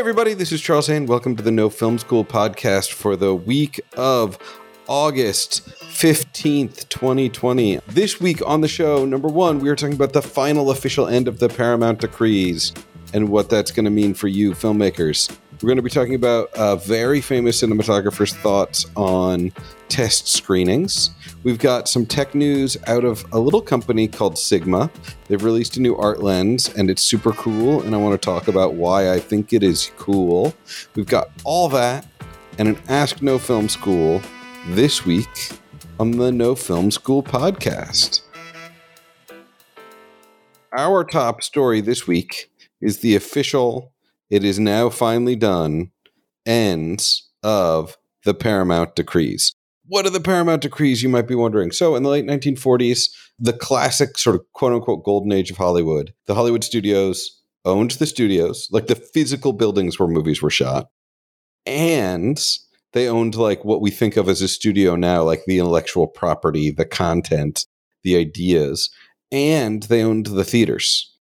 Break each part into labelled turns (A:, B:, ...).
A: everybody, this is Charles Haine. Welcome to the No Film School podcast for the week of August 15th, 2020. This week on the show, number one, we are talking about the final official end of the Paramount decrees and what that's going to mean for you, filmmakers. We're going to be talking about a very famous cinematographer's thoughts on test screenings. We've got some tech news out of a little company called Sigma. They've released a new art lens and it's super cool, and I want to talk about why I think it is cool. We've got all that and an Ask No Film School this week on the No Film School podcast. Our top story this week is the official it is now finally done ends of the Paramount decrees. What are the Paramount decrees, you might be wondering? So, in the late 1940s, the classic sort of quote unquote golden age of Hollywood, the Hollywood studios owned the studios, like the physical buildings where movies were shot. And they owned like what we think of as a studio now, like the intellectual property, the content, the ideas. And they owned the theaters.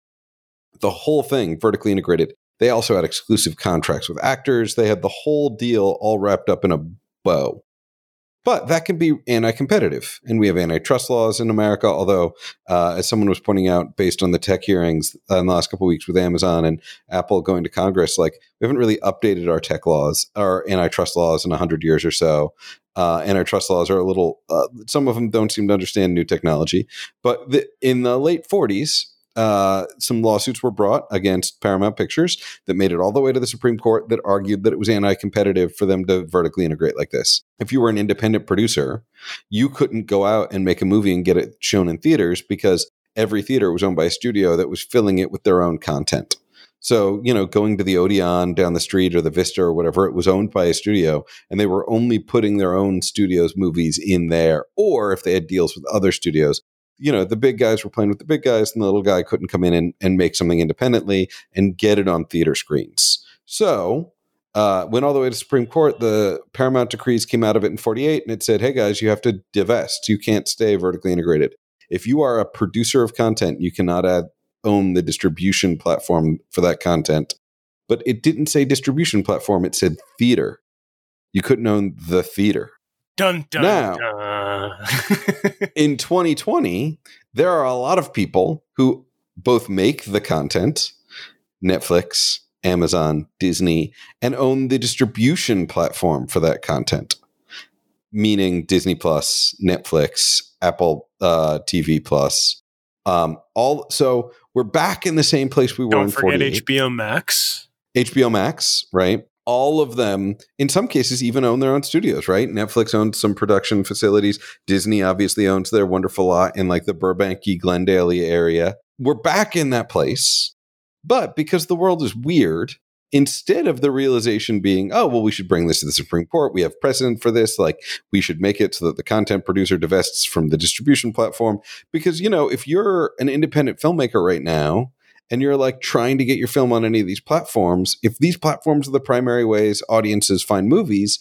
A: The whole thing vertically integrated. They also had exclusive contracts with actors. They had the whole deal all wrapped up in a bow. But that can be anti competitive. And we have antitrust laws in America. Although, uh, as someone was pointing out, based on the tech hearings uh, in the last couple weeks with Amazon and Apple going to Congress, like we haven't really updated our tech laws, our antitrust laws in 100 years or so. Uh, antitrust laws are a little, uh, some of them don't seem to understand new technology. But the, in the late 40s, uh, some lawsuits were brought against Paramount Pictures that made it all the way to the Supreme Court that argued that it was anti competitive for them to vertically integrate like this. If you were an independent producer, you couldn't go out and make a movie and get it shown in theaters because every theater was owned by a studio that was filling it with their own content. So, you know, going to the Odeon down the street or the Vista or whatever, it was owned by a studio and they were only putting their own studios' movies in there. Or if they had deals with other studios, you know, the big guys were playing with the big guys, and the little guy couldn't come in and, and make something independently and get it on theater screens. So, uh, went all the way to Supreme Court. The Paramount decrees came out of it in 48, and it said, hey guys, you have to divest. You can't stay vertically integrated. If you are a producer of content, you cannot add, own the distribution platform for that content. But it didn't say distribution platform, it said theater. You couldn't own the theater.
B: Dun, dun,
A: now,
B: dun.
A: in 2020, there are a lot of people who both make the content, Netflix, Amazon, Disney, and own the distribution platform for that content, meaning Disney Plus, Netflix, Apple uh, TV Plus. Um, all so we're back in the same place we were
B: Don't
A: in
B: forget
A: 48.
B: HBO Max.
A: HBO Max, right? All of them, in some cases, even own their own studios, right? Netflix owns some production facilities. Disney obviously owns their wonderful lot in like the Burbanky, Glendale area. We're back in that place. But because the world is weird, instead of the realization being, oh, well, we should bring this to the Supreme Court, we have precedent for this, like we should make it so that the content producer divests from the distribution platform. Because, you know, if you're an independent filmmaker right now, and you're like trying to get your film on any of these platforms, if these platforms are the primary ways audiences find movies,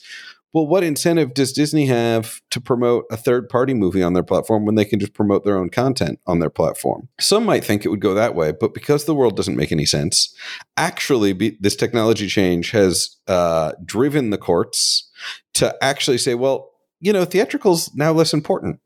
A: well, what incentive does Disney have to promote a third party movie on their platform when they can just promote their own content on their platform? Some might think it would go that way, but because the world doesn't make any sense, actually, be, this technology change has uh, driven the courts to actually say, well, you know, theatrical's now less important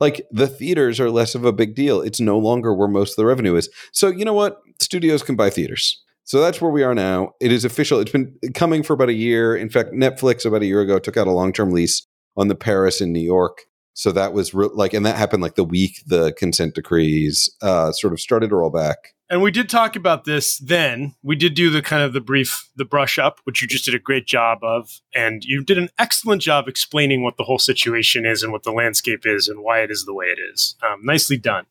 A: like the theaters are less of a big deal. It's no longer where most of the revenue is. So you know what? Studios can buy theaters. So that's where we are now. It is official. It's been coming for about a year. In fact, Netflix about a year ago took out a long-term lease on the Paris in New York. So that was re- like, and that happened like the week the consent decrees uh, sort of started to roll back.
B: And we did talk about this then. We did do the kind of the brief, the brush up, which you just did a great job of. And you did an excellent job explaining what the whole situation is and what the landscape is and why it is the way it is. Um, nicely done.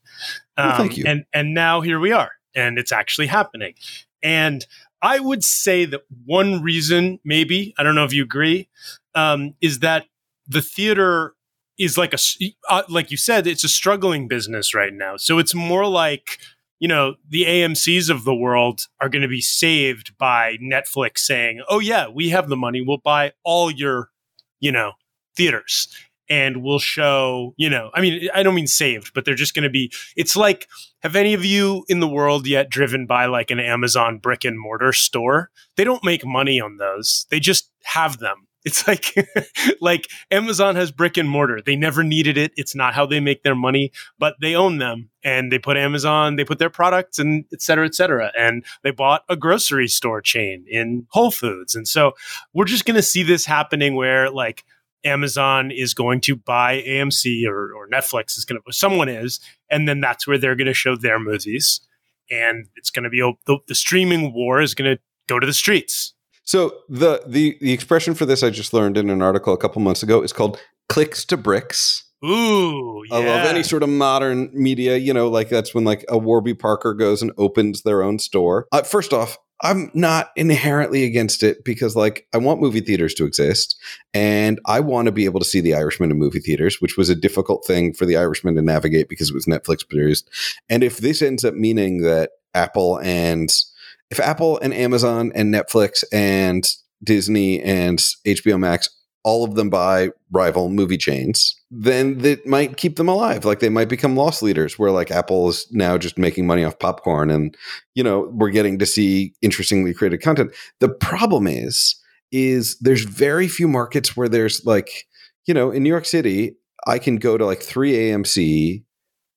B: Um,
A: Well, thank you.
B: And, and now here we are, and it's actually happening. And I would say that one reason, maybe, I don't know if you agree, um, is that the theater is like a, uh, like you said, it's a struggling business right now. So it's more like, you know, the AMCs of the world are going to be saved by Netflix saying, "Oh yeah, we have the money. We'll buy all your, you know, theaters." and we'll show, you know, I mean, I don't mean saved, but they're just going to be, it's like, have any of you in the world yet driven by like an Amazon brick and mortar store? They don't make money on those. They just have them. It's like like Amazon has brick and mortar. They never needed it. It's not how they make their money, but they own them and they put Amazon, they put their products and et cetera, et cetera. And they bought a grocery store chain in Whole Foods. And so we're just gonna see this happening where like Amazon is going to buy AMC or, or Netflix is going to, someone is, and then that's where they're going to show their movies. And it's going to be oh, the, the streaming war is going to go to the streets.
A: So the, the the expression for this I just learned in an article a couple months ago is called clicks to bricks.
B: Ooh, yeah.
A: I love any sort of modern media. You know, like that's when like a Warby Parker goes and opens their own store. Uh, first off, I'm not inherently against it because, like, I want movie theaters to exist and I want to be able to see The Irishman in movie theaters, which was a difficult thing for The Irishman to navigate because it was Netflix produced. And if this ends up meaning that Apple and if Apple and Amazon and Netflix and Disney and HBO Max all of them buy rival movie chains, then that might keep them alive. Like they might become loss leaders where like Apple is now just making money off popcorn and, you know, we're getting to see interestingly created content. The problem is, is there's very few markets where there's like, you know, in New York City, I can go to like three AMC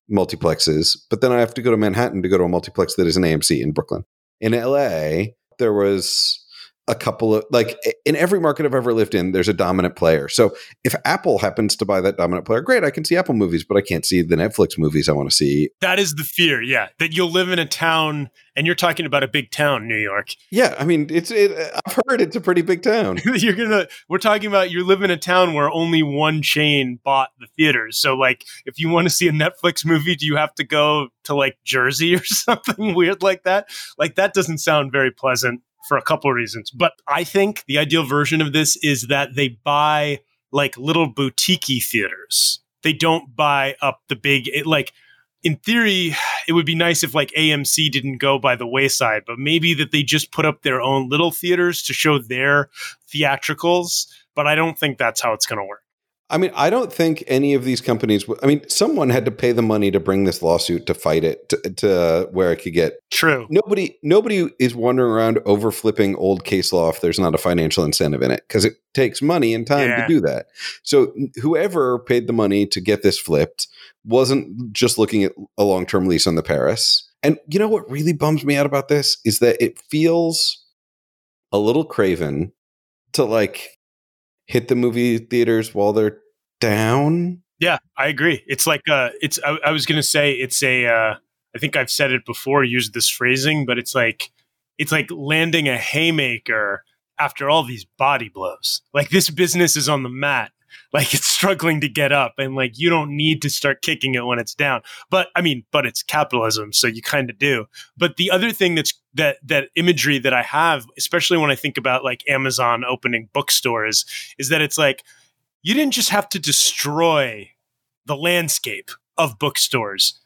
A: multiplexes, but then I have to go to Manhattan to go to a multiplex that is an AMC in Brooklyn. In LA, there was a couple of like in every market I've ever lived in, there's a dominant player. So if Apple happens to buy that dominant player, great, I can see Apple movies, but I can't see the Netflix movies I want to see.
B: That is the fear, yeah, that you'll live in a town, and you're talking about a big town, New York.
A: Yeah, I mean, it's it, I've heard it's a pretty big town.
B: you're gonna we're talking about you live in a town where only one chain bought the theaters. So like, if you want to see a Netflix movie, do you have to go to like Jersey or something weird like that? Like that doesn't sound very pleasant for a couple of reasons. But I think the ideal version of this is that they buy like little boutique theaters. They don't buy up the big, it, like, in theory, it would be nice if like AMC didn't go by the wayside, but maybe that they just put up their own little theaters to show their theatricals. But I don't think that's how it's going to work.
A: I mean, I don't think any of these companies. I mean, someone had to pay the money to bring this lawsuit to fight it to, to where it could get
B: true.
A: Nobody, nobody is wandering around over flipping old case law if there's not a financial incentive in it because it takes money and time yeah. to do that. So whoever paid the money to get this flipped wasn't just looking at a long term lease on the Paris. And you know what really bums me out about this is that it feels a little craven to like hit the movie theaters while they're down.
B: Yeah, I agree. It's like uh it's I, I was gonna say it's a uh I think I've said it before, used this phrasing, but it's like it's like landing a haymaker after all these body blows. Like this business is on the mat like it's struggling to get up and like you don't need to start kicking it when it's down. But i mean but it's capitalism so you kind of do. But the other thing that's that that imagery that i have especially when i think about like amazon opening bookstores is that it's like you didn't just have to destroy the landscape of bookstores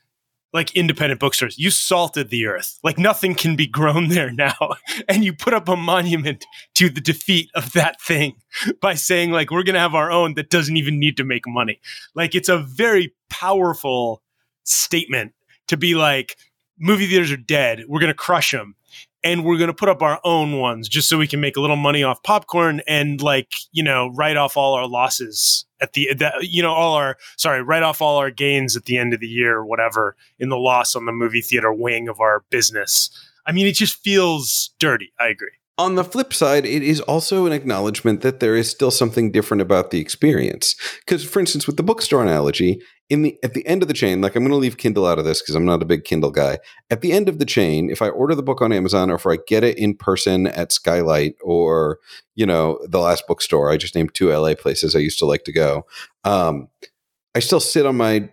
B: like independent bookstores. You salted the earth. Like nothing can be grown there now. And you put up a monument to the defeat of that thing by saying, like, we're going to have our own that doesn't even need to make money. Like, it's a very powerful statement to be like, movie theaters are dead. We're going to crush them and we're going to put up our own ones just so we can make a little money off popcorn and like you know write off all our losses at the, the you know all our sorry write off all our gains at the end of the year or whatever in the loss on the movie theater wing of our business. I mean it just feels dirty. I agree
A: on the flip side, it is also an acknowledgement that there is still something different about the experience. Because, for instance, with the bookstore analogy, in the at the end of the chain, like I'm going to leave Kindle out of this because I'm not a big Kindle guy. At the end of the chain, if I order the book on Amazon or if I get it in person at Skylight or you know the last bookstore, I just named two LA places I used to like to go. Um, I still sit on my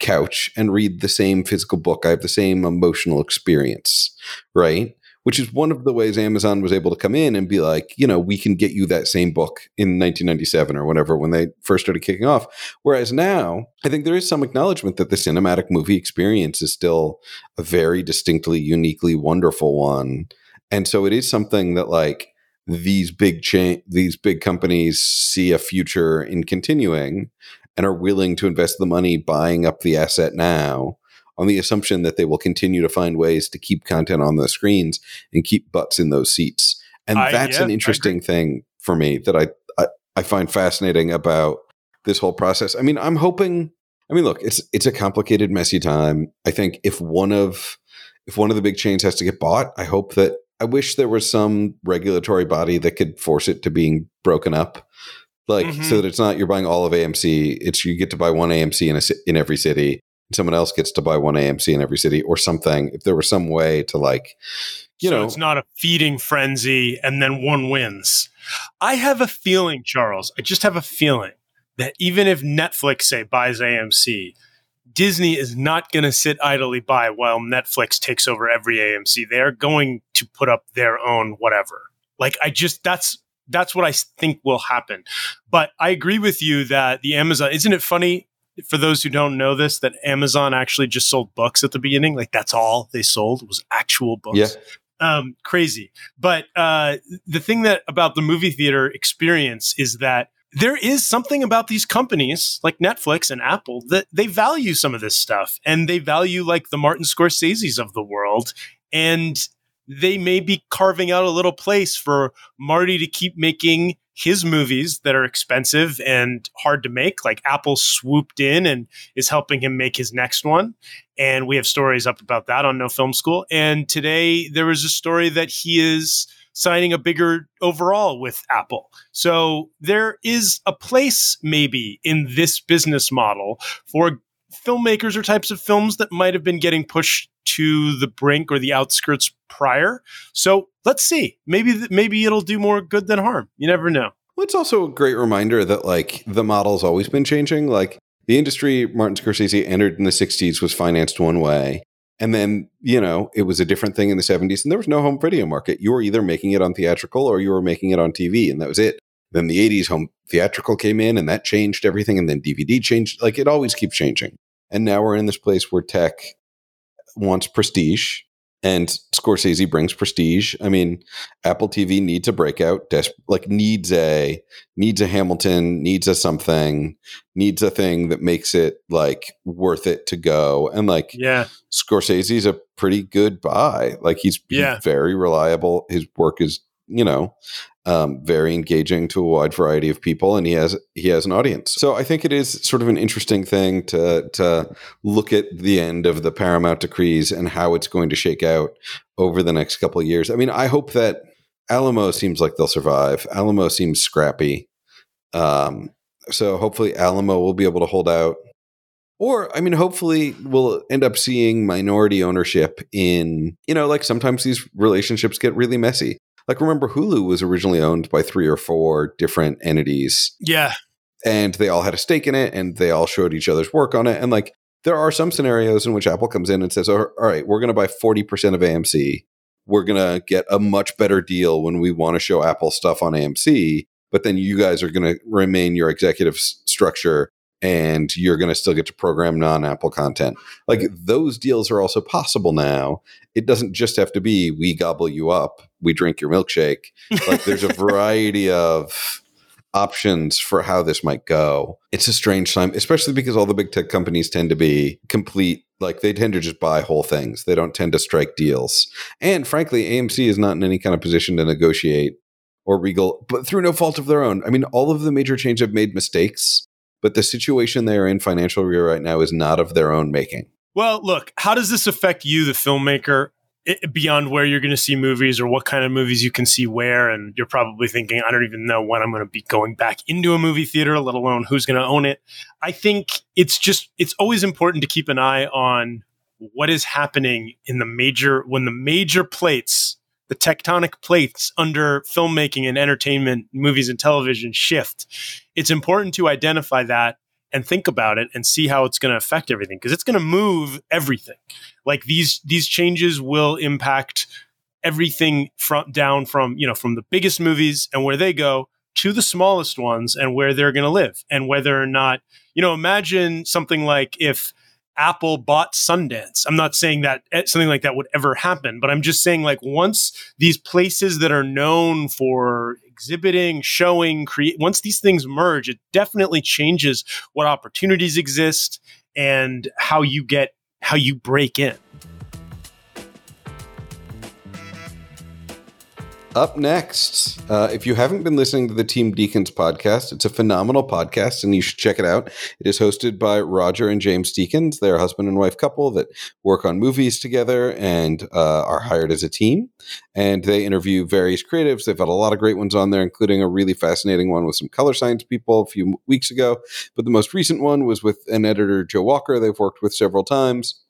A: couch and read the same physical book. I have the same emotional experience, right? Which is one of the ways Amazon was able to come in and be like, you know, we can get you that same book in 1997 or whatever when they first started kicking off. Whereas now, I think there is some acknowledgement that the cinematic movie experience is still a very distinctly, uniquely wonderful one. And so it is something that like these big chain, these big companies see a future in continuing and are willing to invest the money buying up the asset now on the assumption that they will continue to find ways to keep content on the screens and keep butts in those seats. And
B: I-
A: that's
B: yeah,
A: an interesting thing for me that I, I I find fascinating about this whole process. I mean, I'm hoping I mean, look, it's it's a complicated, messy time. I think if one of if one of the big chains has to get bought, I hope that I wish there was some regulatory body that could force it to being broken up, like
B: Mhm.
A: so that it's not you're buying all of AMC. It's you get to buy one AMC in a in every city, someone else gets to buy one AMC in every city, or something. If there was some way to like, you
B: so
A: know,
B: it's not a feeding frenzy and then one wins. I have a feeling, Charles. I just have a feeling that even if Netflix say buys AMC, Disney is not going to sit idly by while Netflix takes over every AMC. They're going to put up their own whatever. Like I just that's that's what I think will happen. But I agree with you that the Amazon isn't it funny for those who don't know this that Amazon actually just sold books at the beginning? Like that's all they sold was actual books
A: yeah,
B: um, crazy. But uh, the thing that about the movie theater experience is that there is something about these companies like Netflix and Apple that they value some of this stuff and they value like the Martin Scorsese's of the world. And they may be carving out a little place for Marty to keep making his movies that are expensive and hard to make. Like Apple swooped in and is helping him make his next one. And we have stories up about that on No Film School. And today there was a story that he is signing a bigger overall with Apple. So there is a place maybe in this business model for filmmakers or types of films that might have been getting pushed to the brink or the outskirts prior. So let's see. Maybe maybe it'll do more good than harm. You never know.
A: Well, it's also a great reminder that like the model's always been changing. Like the industry Martin Scorsese entered in the 60s was financed one way. And then, you know, it was a different thing in the 70s and there was no home video market. You were either making it on theatrical or you were making it on TV and that was it. Then the 80s home theatrical came in and that changed everything and then DVD changed. Like it always keeps changing. And now we're in this place where tech wants prestige and Scorsese brings prestige. I mean, Apple TV needs a breakout, des- like needs a needs a Hamilton, needs a something, needs a thing that makes it like worth it to go. And like
B: Yeah.
A: Scorsese's a pretty good buy. Like he's, he's
B: Yeah.
A: very reliable. His work is, you know, um, very engaging to a wide variety of people, and he has he has an audience. So I think it is sort of an interesting thing to to look at the end of the Paramount decrees and how it's going to shake out over the next couple of years. I mean, I hope that Alamo seems like they'll survive. Alamo seems scrappy. Um, so hopefully Alamo will be able to hold out. Or, I mean, hopefully we'll end up seeing minority ownership in, you know, like sometimes these relationships get really messy. Like, remember, Hulu was originally owned by three or four different entities,
B: Yeah.
A: and they all had a stake in it, and they all showed each other's work on it. And like, there are some scenarios in which Apple comes in and says, "All right, we're going to buy 40% of AMC. We're going to get a much better deal when we want to show Apple stuff on AMC, but then you guys are going to remain your executive s- structure and you're going to still get to program non-Apple content." Like those deals are also possible now. It doesn't just have to be we gobble you up, we drink your milkshake. Like there's a variety of options for how this might go. It's a strange time, especially because all the big tech companies tend to be complete, like they tend to just buy whole things. They don't tend to strike deals. And frankly, AMC is not in any kind of position to negotiate or Regal, but through no fault of their own. I mean, all of the major chains have made mistakes, but the situation they are in financially right now is not of their own making.
B: Well, look, how does this affect you, the filmmaker, i beyond where you're going to see movies or what kind of movies you can see where? And you're probably thinking, I don't even know when I'm going to be going back into a movie theater, let alone who's going to own it. I think it's just, it's always important to keep an eye on what is happening in the major, when the major plates, the tectonic plates under filmmaking and entertainment, movies and television shift. It's important to identify that and think about it and see how it's going to affect everything because it's going to move everything. Like these these changes will impact everything from down from you know from the biggest movies and where they go to the smallest ones and where they're going to live and whether or not you know imagine something like if apple bought sundance. I'm not saying that eh, something like that would ever happen but i'm just saying like once these places that are known for exhibiting, showing, create. Once these things merge, it definitely changes what opportunities exist and how you get how you break in.
A: Up next, uh, if you haven't been listening to the Team Deakins podcast, it's a phenomenal podcast and you should check it out. It is hosted by Roger and James Deakins. They're a husband and wife couple that work on movies together and uh, are hired as a team. And they interview various creatives. They've had a lot of great ones on there, including a really fascinating one with some color science people a few weeks ago. But the most recent one was with an editor, Joe Walker, they've worked with several times.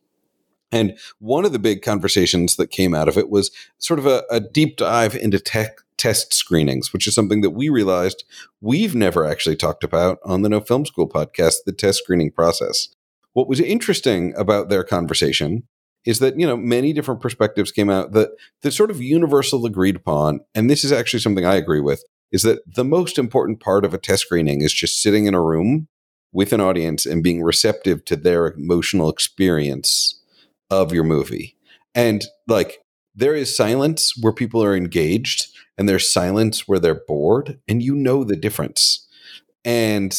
A: And one of the big conversations that came out of it was sort of a, a deep dive into tech test screenings, which is something that we realized we've never actually talked about on the No Film School podcast, the test screening process. What was interesting about their conversation is that, you know, many different perspectives came out that the sort of universal agreed upon, and this is actually something I agree with, is that the most important part of a test screening is just sitting in a room with an audience and being receptive to their emotional experience of your movie. And like there is silence where people are engaged and there's silence where they're bored and you know the difference. And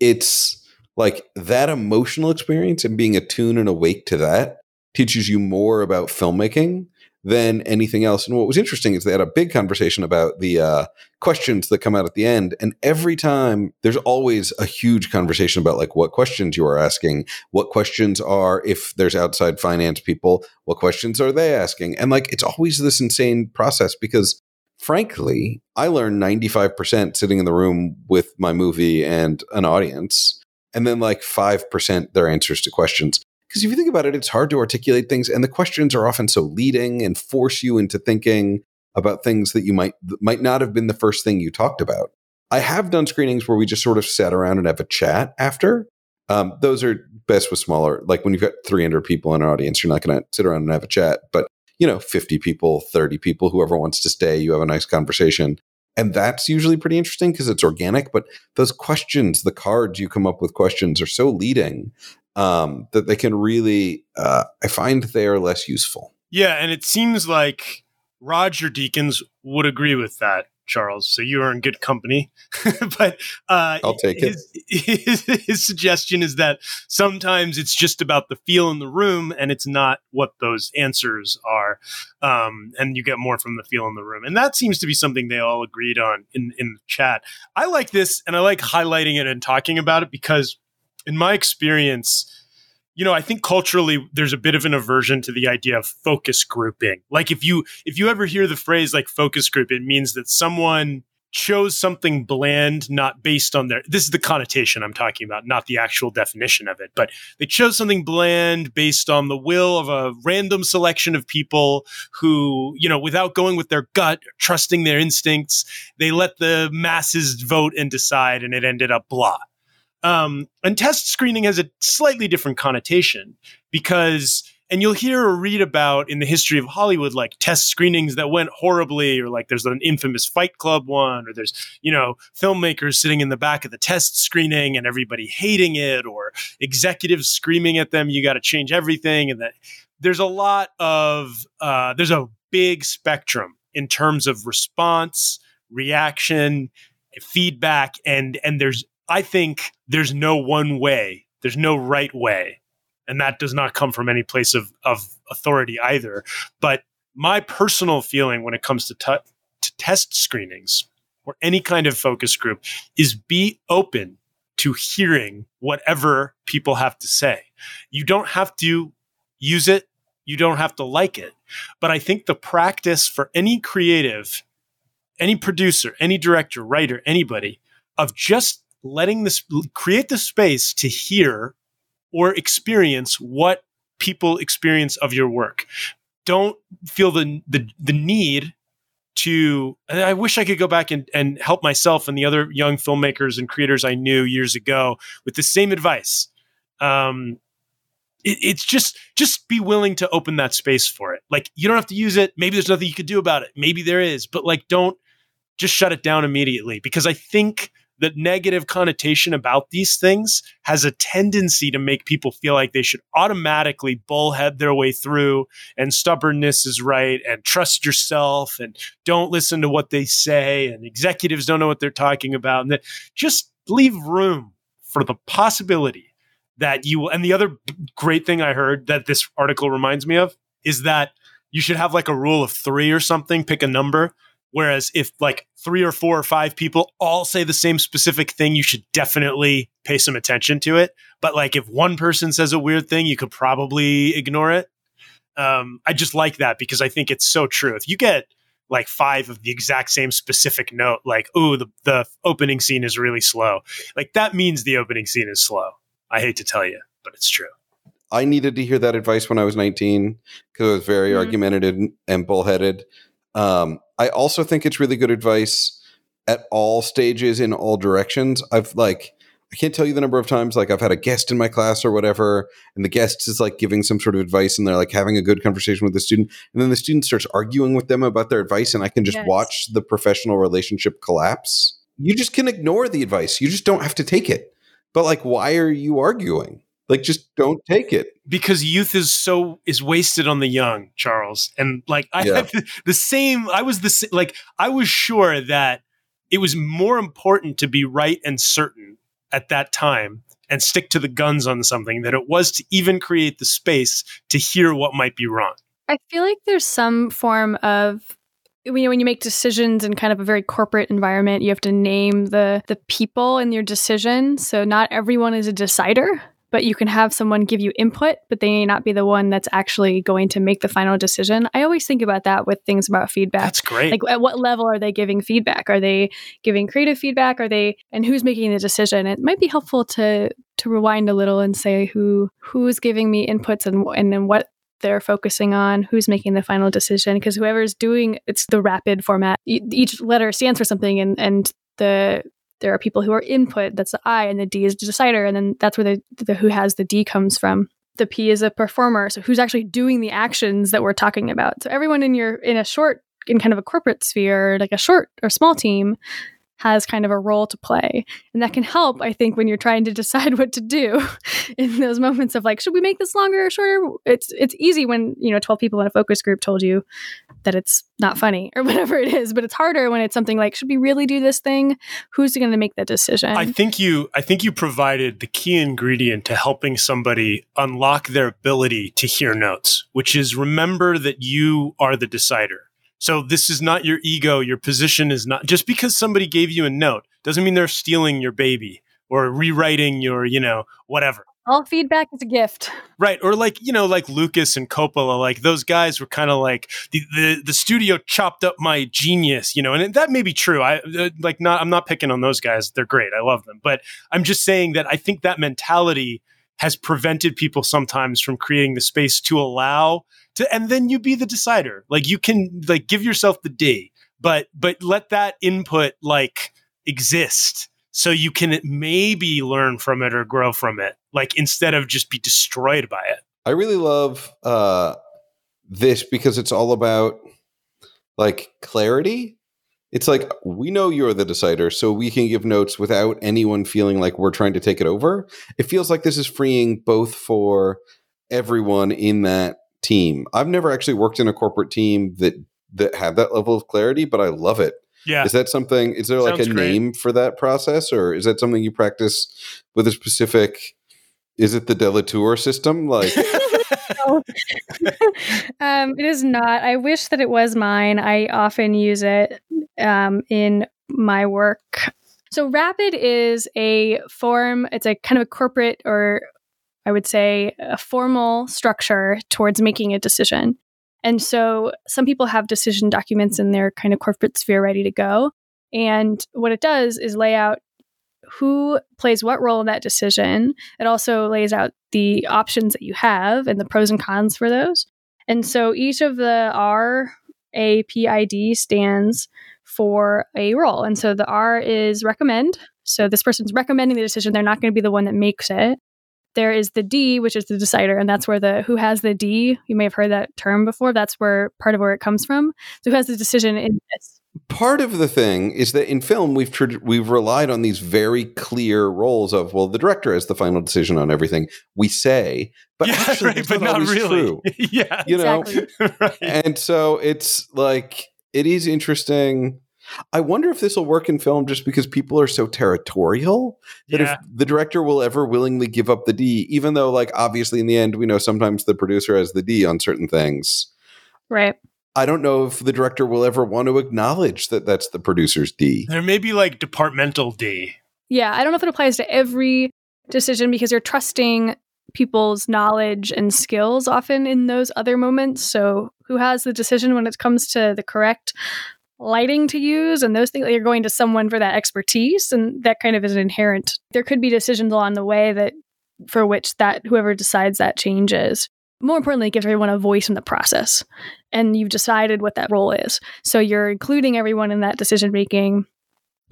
A: it's like that emotional experience and being attuned and awake to that teaches you more about filmmaking than anything else. And what was interesting is they had a big conversation about the uh, questions that come out at the end. And every time there's always a huge conversation about like what questions you are asking, what questions are, if there's outside finance people, what questions are they asking? And like it's always this insane process because frankly, I learned 95% sitting in the room with my movie and an audience. And then like 5% their answers to questions because if you think about it, it's hard to articulate things, and the questions are often so leading and force you into thinking about things that you might might not have been the first thing you talked about. I have done screenings where we just sort of sat around and have a chat after. Um, those are best with smaller. Like when you've got 300 people in an audience, you're not going to sit around and have a chat. But you know, 50 people, 30 people, whoever wants to stay, you have a nice conversation. And that's usually pretty interesting because it's organic. But those questions, the cards you come up with questions are so leading um, that they can really, uh, I find they are less useful.
B: Yeah, and it seems like Roger Deakins would agree with that, Charles. So you are in good company. but uh,
A: I'll take
B: his, it. His, his suggestion is that sometimes it's just about the feel in the room, and it's not what those answers are, um, and you get more from the feel in the room. And that seems to be something they all agreed on in in the chat. I like this, and I like highlighting it and talking about it because in my experience, you know, I think culturally there's a bit of an aversion to the idea of focus grouping. Like if you if you ever hear the phrase like focus group, it means that someone chose something bland not based on their this is the connotation I'm talking about, not the actual definition of it, but they chose something bland based on the will of a random selection of people who, you know, without going with their gut, trusting their instincts, they let the masses vote and decide and it ended up blah. Um, and test screening has a slightly different connotation because, and you'll hear or read about in the history of Hollywood, like test screenings that went horribly, or like there's an infamous Fight Club one, or there's, you know, filmmakers sitting in the back of the test screening and everybody hating it, or executives screaming at them, you got to change everything. And that there's a lot of, uh, there's a big spectrum in terms of response, reaction, feedback, and, and there's I think there's no one way, there's no right way. And that does not come from any place of, of authority either. But my personal feeling when it comes to, t- to test screenings or any kind of focus group is be open to hearing whatever people have to say. You don't have to use it, you don't have to like it. But I think the practice for any creative, any producer, any director, writer, anybody, of just letting this create the space to hear or experience what people experience of your work. Don't feel the the, the need to I wish I could go back and, and help myself and the other young filmmakers and creators I knew years ago with the same advice. Um, it, it's just just be willing to open that space for it. Like you don't have to use it. Maybe there's nothing you could do about it. Maybe there is, but like don't just shut it down immediately because I think that negative connotation about these things has a tendency to make people feel like they should automatically bullhead their way through and stubbornness is right and trust yourself and don't listen to what they say and executives don't know what they're talking about. And that just leave room for the possibility that you will and the other great thing i heard that this article reminds me of is that you should have like a rule of 3 or something pick a number Whereas if like three or four or five people all say the same specific thing, you should definitely pay some attention to it. But like if one person says a weird thing, you could probably ignore it. Um, I just like that because I think it's so true. If you get like five of the exact same specific note, like, oh, the, the opening scene is really slow, like that means the opening scene is slow. I hate to tell you, but it's true.
A: I needed to hear that advice when I was 19 because I was very mm-hmm. argumentative and bullheaded. Um, I also think it's really good advice at all stages in all directions. I've like I can't tell you the number of times like I've had a guest in my class or whatever, and the guest is like giving some sort of advice and they're like having a good conversation with the student, and then the student starts arguing with them about their advice, and I can just yes. watch the professional relationship collapse. You just can ignore the advice. You just don't have to take it. But like, why are you arguing? Like, just don't take it
B: because youth is so is wasted on the young, Charles. And like, I yeah. have the same. I was the like, I was sure that it was more important to be right and certain at that time and stick to the guns on something than it was to even create the space to hear what might be wrong.
C: I feel like there's some form of you know when you make decisions in kind of a very corporate environment you have to name the the people in your decision so not everyone is a decider but you can have someone give you input, but they may not be the one that's actually going to make the final decision. I always think about that with things about feedback.
B: That's great.
C: Like, at what level are they giving feedback? Are they giving creative feedback? Are they, and who's making the decision? It might be helpful to to rewind a little and say who who's giving me inputs and and then what they're focusing on who's making the final decision because whoever's doing it's the rapid format each letter stands for something and and the there are people who are input that's the i and the d is the decider and then that's where the, the who has the d comes from. The p is a performer so who's actually doing the actions that we're talking about. So everyone in your in a short in kind of a corporate sphere like a short or small team has kind of a role to play. And that can help, I think, when you're trying to decide what to do in those moments of like, should we make this longer or shorter? It's it's easy when, you know, 12 people in a focus group told you that it's not funny or whatever it is, but it's harder when it's something like, should we really do this thing? Who's going to make that decision?
B: I think you I think you provided the key ingredient to helping somebody unlock their ability to hear notes, which is remember that you are the decider so this is not your ego. Your position is not just because somebody gave you a note doesn't mean they're stealing your baby or rewriting your, you know, whatever.
C: All feedback is a gift.
B: Right. Or like, you know, like Lucas and Coppola, like those guys were kind of like the, the, the studio chopped up my genius, you know, and that may be true. I uh, like not I'm not picking on those guys. They're great. I love them. But I'm just saying that I think that mentality has prevented people sometimes from creating the space to allow to and then you be the decider. Like you can like give yourself the d but but let that input like exist so you can maybe learn from it or grow from it like instead of just be destroyed by it.
A: I really love uh this because it's all about like clarity it's like we know you're the decider so we can give notes without anyone feeling like we're trying to take it over it feels like this is freeing both for everyone in that team. I've never actually worked in a corporate team that that had that level of clarity, but I love it.
B: Yeah.
A: Is that something is there Sounds like a great. name for that process or is that something you practice with a specific is it the Delatour system like
C: um, it is not. I wish that it was mine. I often use it um, in my work. So Rapid is a form, it's a kind of a corporate or I would say, a formal structure towards making a decision. And so some people have decision documents in their kind of corporate sphere ready to go. And what it does is lay out who plays what role in that decision. It also lays out the options that you have and the pros and cons for those. And so each of the R, A, P, I, D stands for a role. And so the R is recommend. So this person's recommending the decision. They're not going to be the one that makes it there is the D, which is the decider, and that's where the who has the D. You may have heard that term before. That's where part of where it comes from. So who has the decision in this?
A: Part of the thing is that in film we've tr- we've relied on these very clear roles of well the director has the final decision on everything we say but
B: yeah,
A: actually
B: right,
A: that's
B: but not
A: always
B: really.
A: true.
B: yeah,
A: you know
B: right.
A: and so it's like it is interesting i wonder if this will work in film just because people are so territorial that
B: yeah.
A: if the director will ever willingly give up the d even though like obviously in the end we know sometimes the producer has the d on certain things
C: Right.
A: I don't know if the director will ever want to acknowledge that that's the producer's d
B: There may be like departmental D.
C: Yeah, I don't know if it applies to every decision because you're trusting people's knowledge and skills often in those other moments. So, who has the decision when it comes to the correct lighting to use and those things? You're going to someone for that expertise, and that kind of is an inherent. There could be decisions along the way that for which that whoever decides that changes. More importantly, it gives everyone a voice in the process, and you've decided what that role is. So you're including everyone in that decision making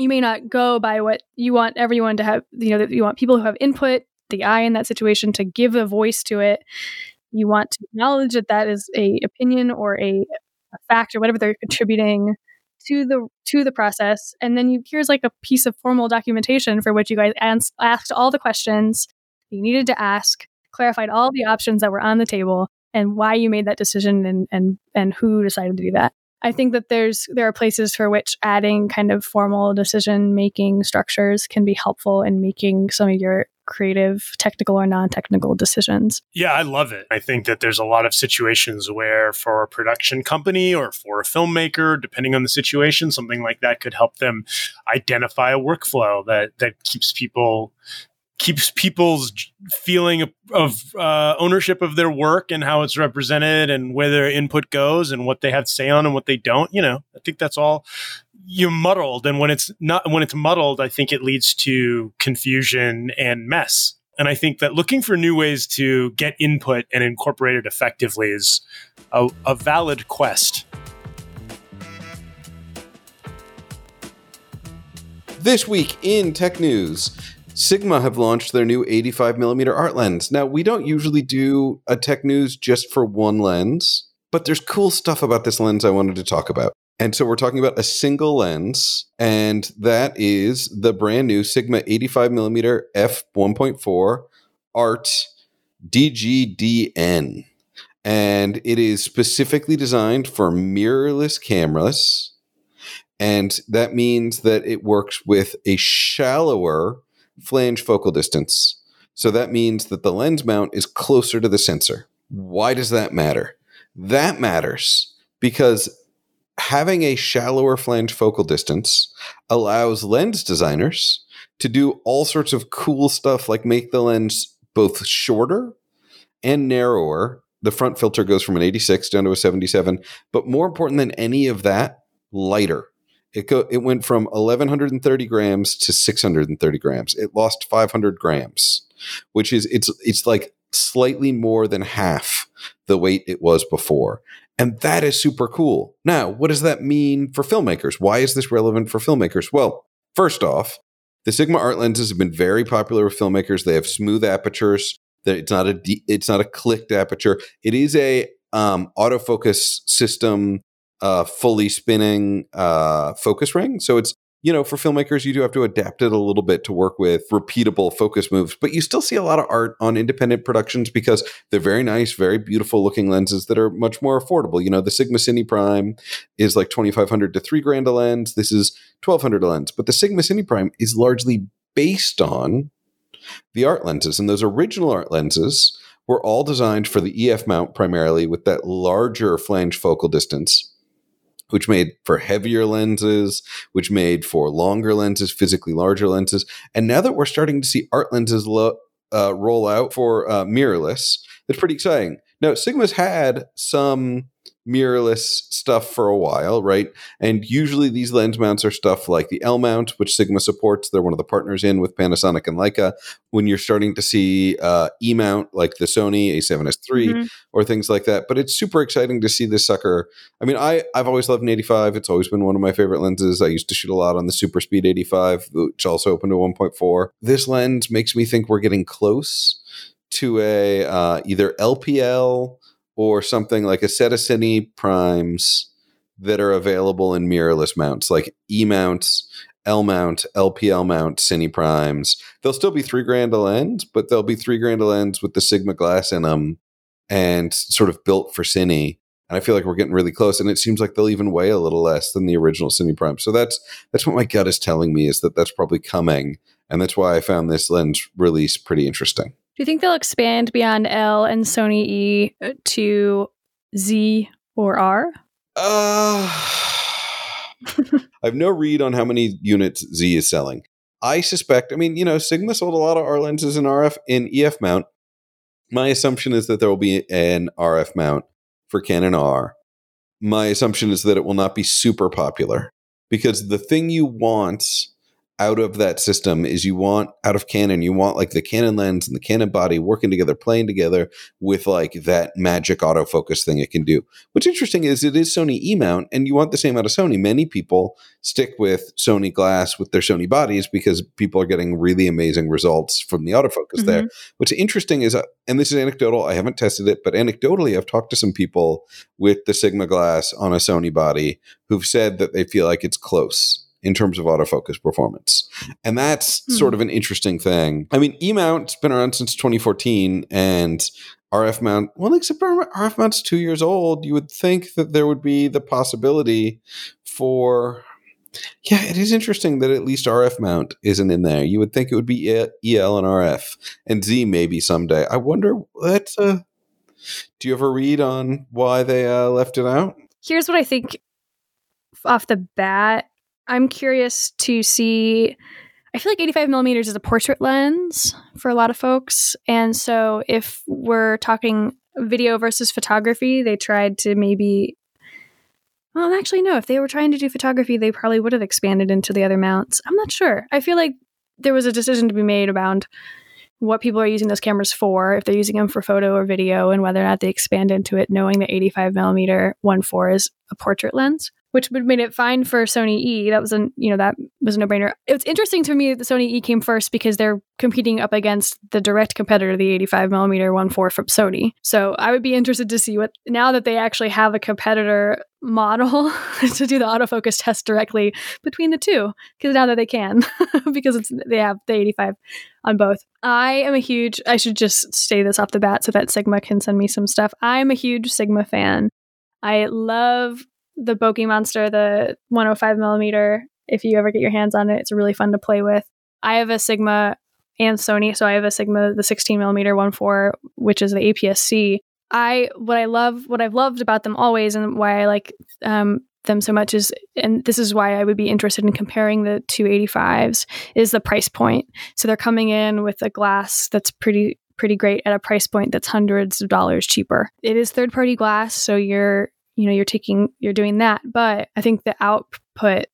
C: you may not go by what you want everyone to have you know that you want people who have input the eye in that situation to give a voice to it. You want to acknowledge that that is a opinion or a, a fact or whatever they're contributing to the to the process. And then you here's like a piece of formal documentation for which you guys ans- asked all the questions you needed to ask clarified all the options that were on the table and why you made that decision and and and who decided to do that I think that there's there are places for which adding kind of formal decision making structures can be helpful in making some of your creative, technical or non-technical decisions.
B: Yeah, I love it. I think that there's a lot of situations where, for a production company or for a filmmaker, depending on the situation, something like that could help them identify a workflow that that keeps people keeps people's feeling of, uh, ownership of their work and how it's represented and where their input goes and what they have to say on and what they don't. You know, I think that's all you're muddled, and when it's not when it's muddled, I think it leads to confusion and mess. And I think that looking for new ways to get input and incorporate it effectively is a, a valid quest.
A: This week in tech news, Sigma have launched their new 85mm art lens. Now, we don't usually do a tech news just for one lens, but there's cool stuff about this lens I wanted to talk about. And so we're talking about a single lens, and that is the brand new Sigma 85mm f1.4 Art DGDN. And it is specifically designed for mirrorless cameras. And that means that it works with a shallower flange focal distance. So that means that the lens mount is closer to the sensor. Why does that matter? That matters because having a shallower flange focal distance allows lens designers to do all sorts of cool stuff like make the lens both shorter and narrower. The front filter goes from an 86 down to a 77, but more important than any of that, lighter. It go it went from 1130 grams to 630 grams. It lost 500 grams, which is it's it's like slightly more than half the weight it was before. And that is super cool. Now, what does that mean for filmmakers? Why is this relevant for filmmakers? Well, first off, the Sigma art lenses have been very popular with filmmakers. They have smooth apertures. That it's not a de- it's not a clicked aperture. It is a um, autofocus system, uh, fully spinning uh, focus ring. So it's you know for filmmakers you do have to adapt it a little bit to work with repeatable focus moves. But you still see a lot of art on independent productions because they're very nice, very beautiful looking lenses that are much more affordable. You know the Sigma Cine Prime is like twenty five hundred to three grand a lens. This is twelve hundred a lens, but the Sigma Cine Prime is largely based on the art lenses. And those original art lenses were all designed for the EF mount primarily with that larger flange focal distance, which made for heavier lenses, which made for longer lenses, physically larger lenses. And now that we're starting to see art lenses lo- uh, roll out for uh, mirrorless, that's pretty exciting. Now, Sigma's had some mirrorless stuff for a while, right? And usually these lens mounts are stuff like the L mount, which Sigma supports. They're one of the partners in with Panasonic and Leica. When you're starting to see uh, E mount like the Sony A7S3
C: Mhm.
A: or things like that, but it's super exciting to see this sucker. I mean, I I've always loved an 85. It's always been one of my favorite lenses. I used to shoot a lot on the Super Speed 85, which also opened to 1.4. This lens makes me think we're getting close to a uh, either LPL or something like a set of Cine primes that are available in mirrorless mounts, like E mounts, L mount, LPL mount, Cine Primes. They'll still be three grand a lens, but they'll be three grand a lens with the Sigma glass in them and sort of built for Cine. And I feel like we're getting really close, and it seems like they'll even weigh a little less than the original Cine Prime. So that's that's what my gut is telling me is that that's probably coming, and that's why I found this lens release pretty interesting.
C: Do you think they'll expand beyond L and Sony E to Z or R?
A: Uh, I have no read on how many units Z is selling. I suspect, I mean, you know, Sigma sold a lot of art lenses in RF in EF mount. My assumption is that there will be an RF mount for Canon R. My assumption is that it will not be super popular because the thing you want out of that system is you want out of Canon, you want like the Canon lens and the Canon body working together, playing together with like that magic autofocus thing it can do. What's interesting is it is Sony E mount, and you want the same out of Sony. Many people stick with Sony glass with their Sony bodies because people are getting really amazing results from the autofocus mm-hmm. there. What's interesting is, uh, and this is anecdotal, I haven't tested it, but anecdotally, I've talked to some people with the Sigma glass on a Sony body who've said that they feel like it's close in terms of autofocus performance. And that's hmm. sort of an interesting thing. I mean, E mount's been around since 2014 and RF mount, well, except RF mount's two years old. You would think that there would be the possibility for. Yeah, it is interesting that at least RF mount isn't in there. You would think it would be EL and RF and Z maybe someday. I wonder that's uh do you ever read on why they uh, left it out?
C: Here's what I think off the bat I'm curious to see. I feel like 85 millimeters is a portrait lens for a lot of folks. And so if we're talking video versus photography, they tried to maybe. Well, actually, no. If they were trying to do photography, they probably would have expanded into the other mounts. I'm not sure. I feel like there was a decision to be made around what people are using those cameras for, if they're using them for photo or video, and whether or not they expand into it, knowing that 85 millimeter 1.4 is a portrait lens which would made it fine for Sony E. That was a you know that was a no brainer. It's interesting to me that the Sony E came first because they're competing up against the direct competitor, the 85 millimeter 1.4 from Sony. So I would be interested to see what now that they actually have a competitor model to do the autofocus test directly between the two because now that they can because it's they have the 85 on both. I am a huge I should just say this off the bat so that Sigma can send me some stuff. I'm a huge Sigma fan. I love the Bokeh Monster, the 105 millimeter. If you ever get your hands on it, it's really fun to play with. I have a Sigma and Sony, so I have a Sigma, the 16 millimeter 1.4, which is the APS-C. I what I love, what I've loved about them always, and why I like um, them so much is, and this is why I would be interested in comparing the 285s, is the price point. So they're coming in with a glass that's pretty pretty great at a price point that's hundreds of dollars cheaper. It is third party glass, so you're you know you're taking you're doing that. But i think the output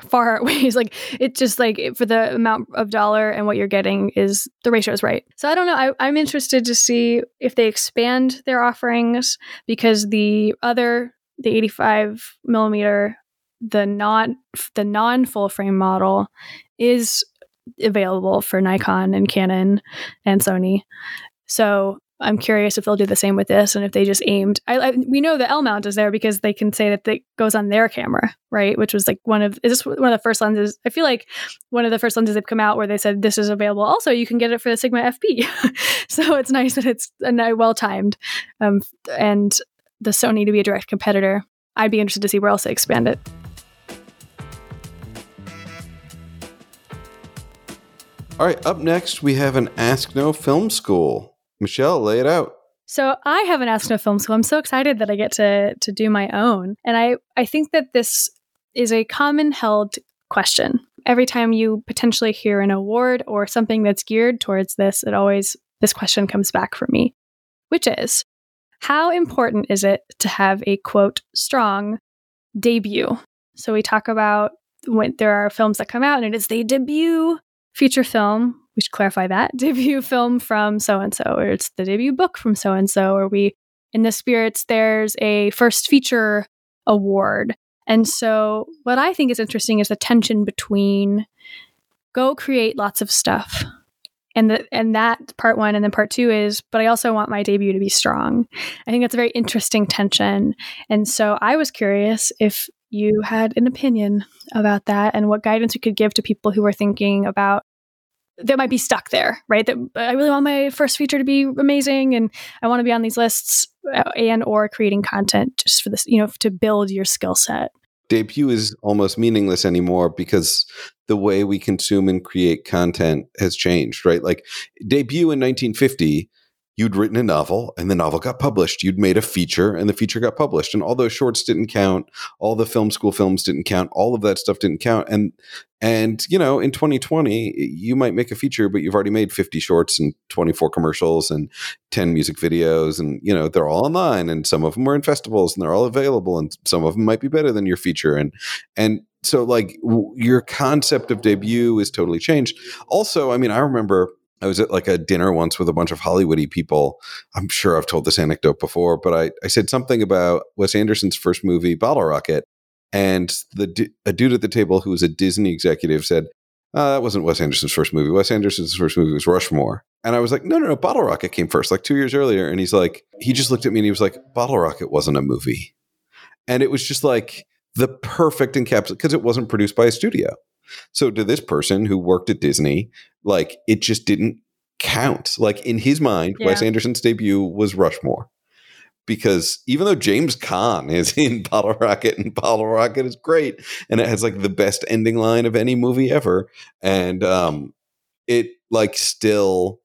C: far outweighs like it's just like for the amount of dollar and what you're getting is the ratio is right. So i don't know. I, i'm interested to see if they expand their offerings because the other the 85 millimeter the non the non full frame model is available for nikon and canon and sony. So I'm curious if they'll do the same with this and if they just aimed. I, I, we know the L mount is there because they can say that it goes on their camera, right? Which was like one of is this one of the first lenses? I feel like one of the first lenses they've come out where they said this is available. Also, you can get it for the Sigma FP, so it's nice that it's well timed, um, and the Sony to be a direct competitor. I'd be interested to see where else they expand it.
A: All right, up next we have an Ask No Film School. Michelle, lay it out.
C: So I have an Ask No Film School. I'm so excited that I get to to do my own, and I I think that this is a common held question. Every time you potentially hear an award or something that's geared towards this, it always this question comes back for me, which is how important is it to have a quote strong debut? So we talk about when there are films that come out and it is the debut feature film we should clarify that. Debut film from so and so, or it's the debut book from so and so, or we in the spirits there's a first feature award. And so what I think is interesting is the tension between go create lots of stuff and the, and that part one and then part two is but i also want my debut to be strong. I think that's a very interesting tension. And so i was curious if you had an opinion about that and what guidance you could give to people who are thinking about that might be stuck there, right? That I really want my first feature to be amazing, and I want to be on these lists, uh, and or creating content just for this, you know, to build your skill set.
A: Debut is almost meaningless anymore because the way we consume and create content has changed, right? Like debut in 1950 you'd written a novel and the novel got published. You'd made a feature and the feature got published. And all those shorts didn't count. All the film school films didn't count. All of that stuff didn't count. And and you know, in 2020, you might make a feature, but you've already made 50 shorts and 24 commercials and 10 music videos, and you know they're all online, and some of them are in festivals, and they're all available, and some of them might be better than your feature, and and so like w- your concept of debut is totally changed. Also, I mean, I remember I was at like a dinner once with a bunch of Hollywoody people. I'm sure I've told this anecdote before, but I, I said something about Wes Anderson's first movie, Bottle Rocket. And the a dude at the table who was a Disney executive said, uh, that wasn't Wes Anderson's first movie. Wes Anderson's first movie was Rushmore. And I was like, no, no, no, Bottle Rocket came first, like two years earlier. And he's like, he just looked at me and he was like, Bottle Rocket wasn't a movie. And it was just like the perfect encapsulation because it wasn't produced by a studio. So to this person who worked at Disney, like it just didn't count. Like in his mind, yeah. Wes Anderson's debut was Rushmore. Because even though James Caan is in Bottle Rocket and Bottle Rocket is great and it has like the best ending line of any movie ever, and um, it like still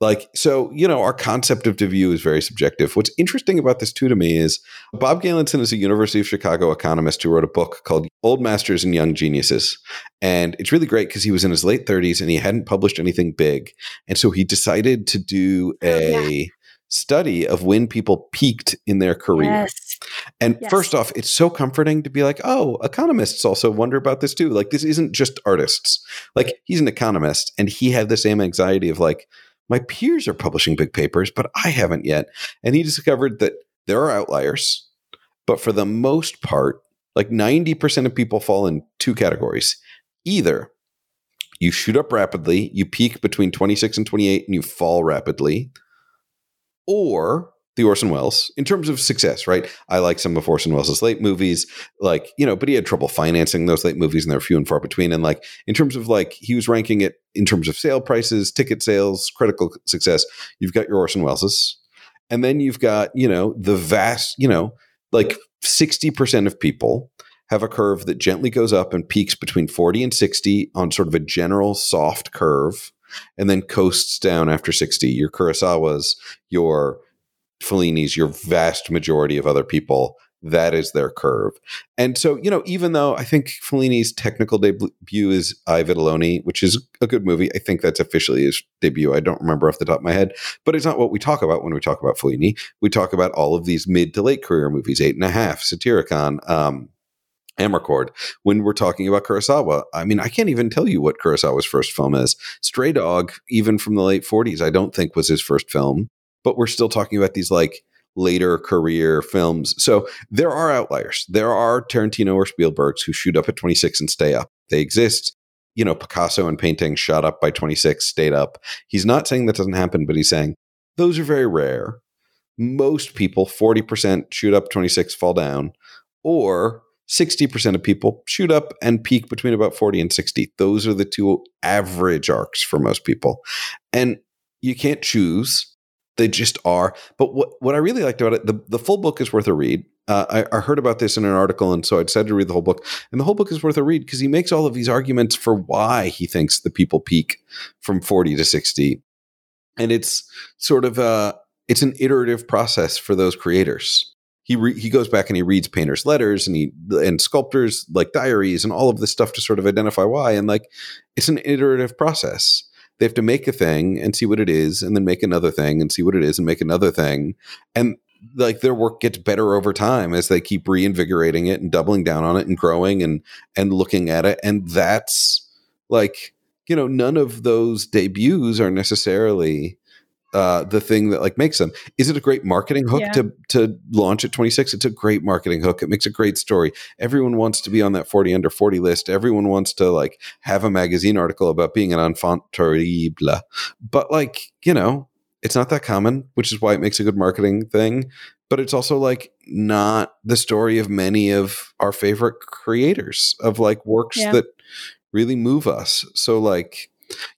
A: like so you know our concept of debut is very subjective what's interesting about this too to me is bob galenson is a university of chicago economist who wrote a book called old masters and young geniuses and it's really great because he was in his late 30s and he hadn't published anything big and so he decided to do oh, a yeah. study of when people peaked in their career yes. and yes. first off it's so comforting to be like oh economists also wonder about this too like this isn't just artists like he's an economist and he had the same anxiety of like my peers are publishing big papers, but I haven't yet. And he discovered that there are outliers, but for the most part, like 90% of people fall in two categories. Either you shoot up rapidly, you peak between 26 and 28, and you fall rapidly, or the Orson Welles in terms of success, right? I like some of Orson Welles' late movies, like, you know, but he had trouble financing those late movies and they're few and far between. And like, in terms of like, he was ranking it in terms of sale prices, ticket sales, critical success. You've got your Orson Welles's. And then you've got, you know, the vast, you know, like 60% of people have a curve that gently goes up and peaks between 40 and 60 on sort of a general soft curve and then coasts down after 60. Your Kurosawa's, your Fellini's, your vast majority of other people, that is their curve. And so, you know, even though I think Fellini's technical debut is I Vitelloni, which is a good movie, I think that's officially his debut. I don't remember off the top of my head, but it's not what we talk about when we talk about Fellini. We talk about all of these mid to late career movies, Eight and a Half, Satyricon, um, Amarcord. When we're talking about Kurosawa, I mean, I can't even tell you what Kurosawa's first film is. Stray Dog, even from the late 40s, I don't think was his first film but we're still talking about these like later career films. So there are outliers. There are Tarantino or Spielbergs who shoot up at 26 and stay up. They exist. You know, Picasso and painting shot up by 26, stayed up. He's not saying that doesn't happen, but he's saying those are very rare. Most people, 40% shoot up 26, fall down, or 60% of people shoot up and peak between about 40 and 60. Those are the two average arcs for most people. And you can't choose they just are. But what what I really liked about it, the, the full book is worth a read. Uh, I, I, heard about this in an article, and so I decided to read the whole book. And the whole book is worth a read because he makes all of these arguments for why he thinks the people peak from forty to sixty, and it's sort of a it's an iterative process for those creators. He re- he goes back and he reads painters' letters and he and sculptors like diaries and all of this stuff to sort of identify why. And like it's an iterative process they have to make a thing and see what it is and then make another thing and see what it is and make another thing. And like their work gets better over time as they keep reinvigorating it and doubling down on it and growing and and looking at it. And that's like you know none of those debuts are necessarily uh, the thing that like makes them. Is it a great marketing hook
C: Yeah.
A: to to launch at 26? It's a great marketing hook. It makes a great story. Everyone wants to be on that 40 under 40 list. Everyone wants to like have a magazine article about being an enfant terrible. But like, you know, it's not that common, which is why it makes a good marketing thing. But it's also like not the story of many of our favorite creators of like works
C: Yeah.
A: that really move us. So like,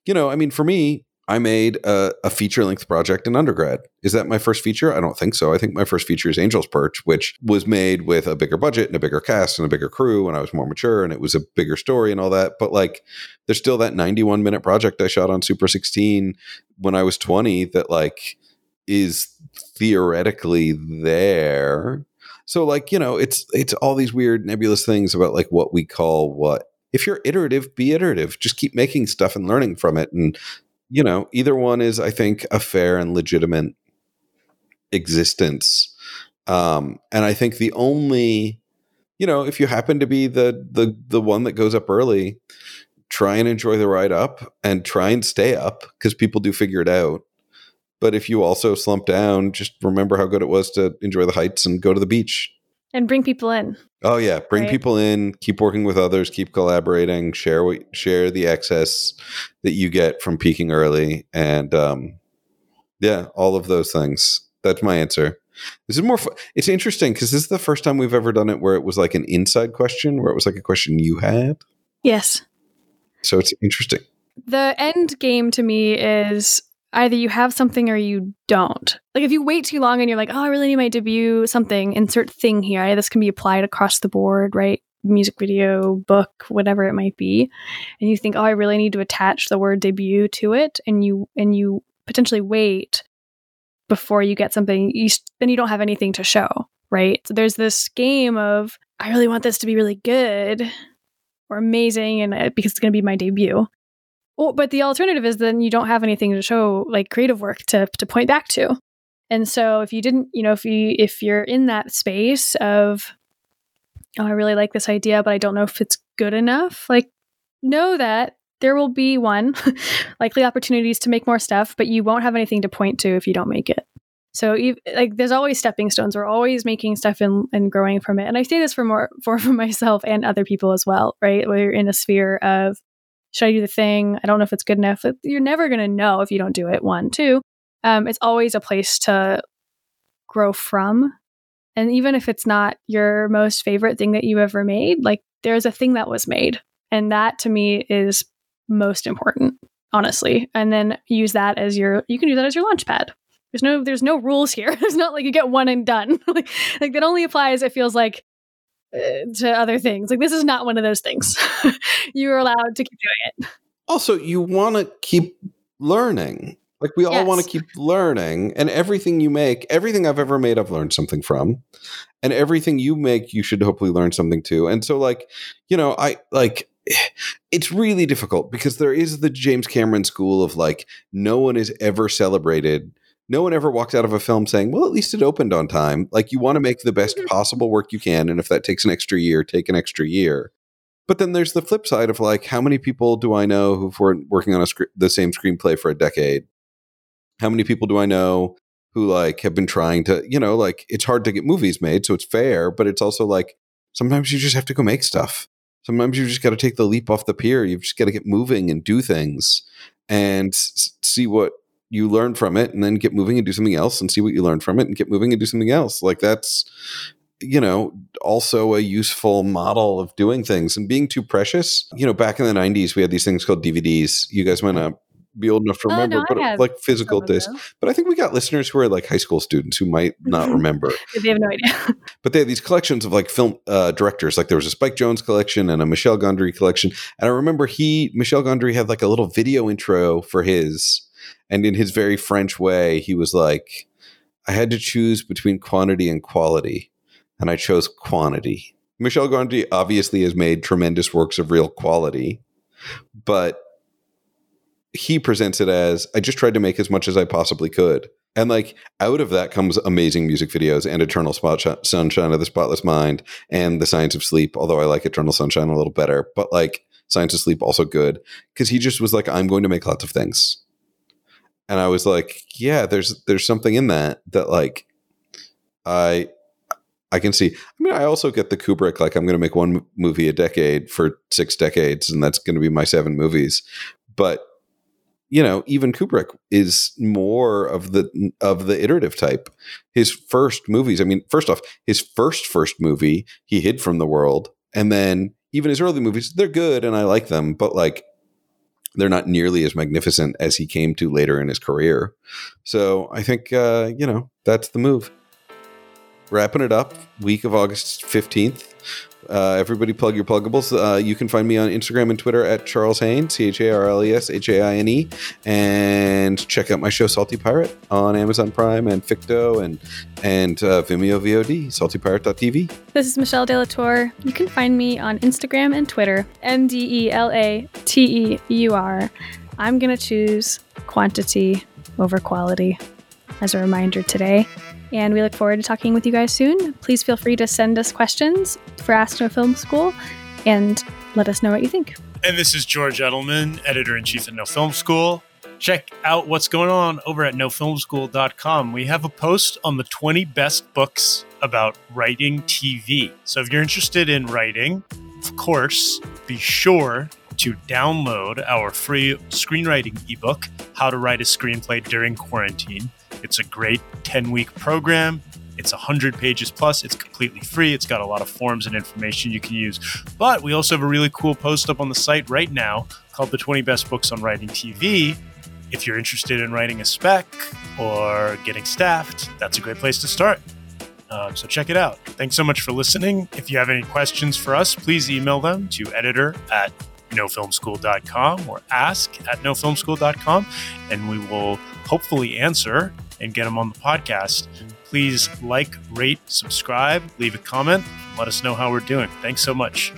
A: you know, I mean, for me, I made a, a feature length project in undergrad. Is that my first feature? I don't think so. I think my first feature is Angel's Perch, which was made with a bigger budget and a bigger cast and a bigger crew, and I was more mature and it was a bigger story and all that. But like, there's still that 91 minute project I shot on Super 16 when I was 20 that like is theoretically there. So like, you know, it's it's all these weird nebulous things about like what we call what. If you're iterative, be iterative. Just keep making stuff and learning from it and you know, either one is, I think, a fair and legitimate existence. Um, and I think the only, you know, if you happen to be the the the one that goes up early, try and enjoy the ride up and try and stay up because people do figure it out. But if you also slump down, just remember how good it was to enjoy the heights and go to the beach.
C: And bring people in.
A: Oh yeah, bring
C: Right.
A: people in, keep working with others, keep collaborating, share what share the excess that you get from peaking early, and um, yeah, all of those things. That's my answer. This is more. Fu- it's interesting because this is the first time we've ever done it where it was like an inside question, where it was like a question you had.
C: Yes.
A: So it's interesting.
C: The end game to me is either you have something or you don't. Like if you wait too long and you're like, oh, I really need my debut something, insert thing here. This can be applied across the board, right? Music video, book, whatever it might be. And you think, oh, I really need to attach the word debut to it, and you and you potentially wait before you get something, you then you don't have anything to show, right? So there's this game of I really want this to be really good or amazing, and uh, because it's going to be my debut. But the alternative is then you don't have anything to show, like creative work to to point back to. And so if you didn't, you know, if you if you're in that space of, oh, I really like this idea, but I don't know if it's good enough, like know that there will be one likely opportunities to make more stuff, but you won't have anything to point to if you don't make it. So, like, there's always stepping stones. We're always making stuff and, and growing from it. And I say this for more for, for myself and other people as well, right? Where you're in a sphere of, should I do the thing? I don't know if it's good enough. You're never going to know if you don't do it. One, two. Um, it's always a place to grow from. And even if it's not your most favorite thing that you ever made, like there's a thing that was made. And that to me is most important, honestly. And then use that as your, you can use that as your launch pad. There's no, there's no rules here. It's not like you get one and done. like, like that only applies, it feels like, Uh, to other things. Like this is not one of those things. You're allowed to keep doing it.
A: Also, you want to keep learning. Like we all
C: Yes.
A: want to keep learning, and everything you make, everything I've ever made, I've learned something from, and everything you make, you should hopefully learn something too. And so, like, you know, I like. It's really difficult because there is the James Cameron school of like, no one is ever celebrated. No one ever walked out of a film saying, well, at least it opened on time. Like, you want to make the best mm-hmm. possible work you can. And if that takes an extra year, take an extra year. But then there's the flip side of like, how many people do I know who've been working on a sc- the same screenplay for a decade? How many people do I know who like have been trying to, you know, like it's hard to get movies made, so it's fair, but it's also like sometimes you just have to go make stuff. Sometimes you just got to take the leap off the pier. You've just got to get moving and do things and s- see what you learn from it and then get moving and do something else and see what you learn from it and get moving and do something else. Like that's you know, also a useful model of doing things and being too precious. You know, back in the 90s, we had these things called DVDs. You guys might not be old enough to
C: Oh,
A: remember,
C: no,
A: but like physical discs. But I think we got listeners who are like high school students who might not remember.
C: They have no idea.
A: But they had these collections of like film uh, directors. Like there was a Spike Jonze collection and a Michel Gondry collection. And I remember he, Michel Gondry, had like a little video intro for his. And in his very French way, he was like, I had to choose between quantity and quality. And I chose quantity. Michel Gondry obviously has made tremendous works of real quality, but he presents it as I just tried to make as much as I possibly could. And like out of that comes amazing music videos and Eternal Spot Sunshine of the Spotless Mind and The Science of Sleep, although I like Eternal Sunshine a little better, but like Science of Sleep also good because he just was like I'm going to make lots of things. And I was like, yeah, there's there's something in that that like I I can see. I mean, I also get the Kubrick like I'm going to make one movie a decade for six decades, and that's going to be my seven movies. But you know, even Kubrick is more of the of the iterative type. His first movies, I mean, first off, his first first movie, he hid from the world, and then even his early movies, they're good and I like them, but like they're not nearly as magnificent as he came to later in his career. So I think uh, you know that's the move. Wrapping it up, week of August fifteenth. Uh, everybody plug your pluggables. Uh, you can find me on Instagram and Twitter at Charles Haine, C H A R L E S H A I N E. And check out my show Salty Pirate on Amazon Prime and Ficto and and uh, Vimeo VOD, saltypirate.tv.
C: This is Michelle DeLateur. You can find me on Instagram and Twitter, M D E L A T E U R. I'm going to choose quantity over quality as a reminder today. And we look forward to talking with you guys soon. Please feel free to send us questions for Ask No Film School and let us know what you think.
B: And this is George Edelman, editor in chief at No Film School. Check out what's going on over at nofilmschool.com. We have a post on the 20 best books about writing TV. So if you're interested in writing, of course, be sure to download our free screenwriting ebook, How to Write a Screenplay During Quarantine. It's a great 10 week program. It's 100 pages plus. It's completely free. It's got a lot of forms and information you can use. But we also have a really cool post up on the site right now called The 20 Best Books on Writing TV. If you're interested in writing a spec or getting staffed, that's a great place to start. Um, so check it out. Thanks so much for listening. If you have any questions for us, please email them to editor at nofilmschool.com or ask at nofilmschool.com, and we will hopefully answer and get them on the podcast. Please like, rate, subscribe, leave a comment, let us know how we're doing. Thanks so much.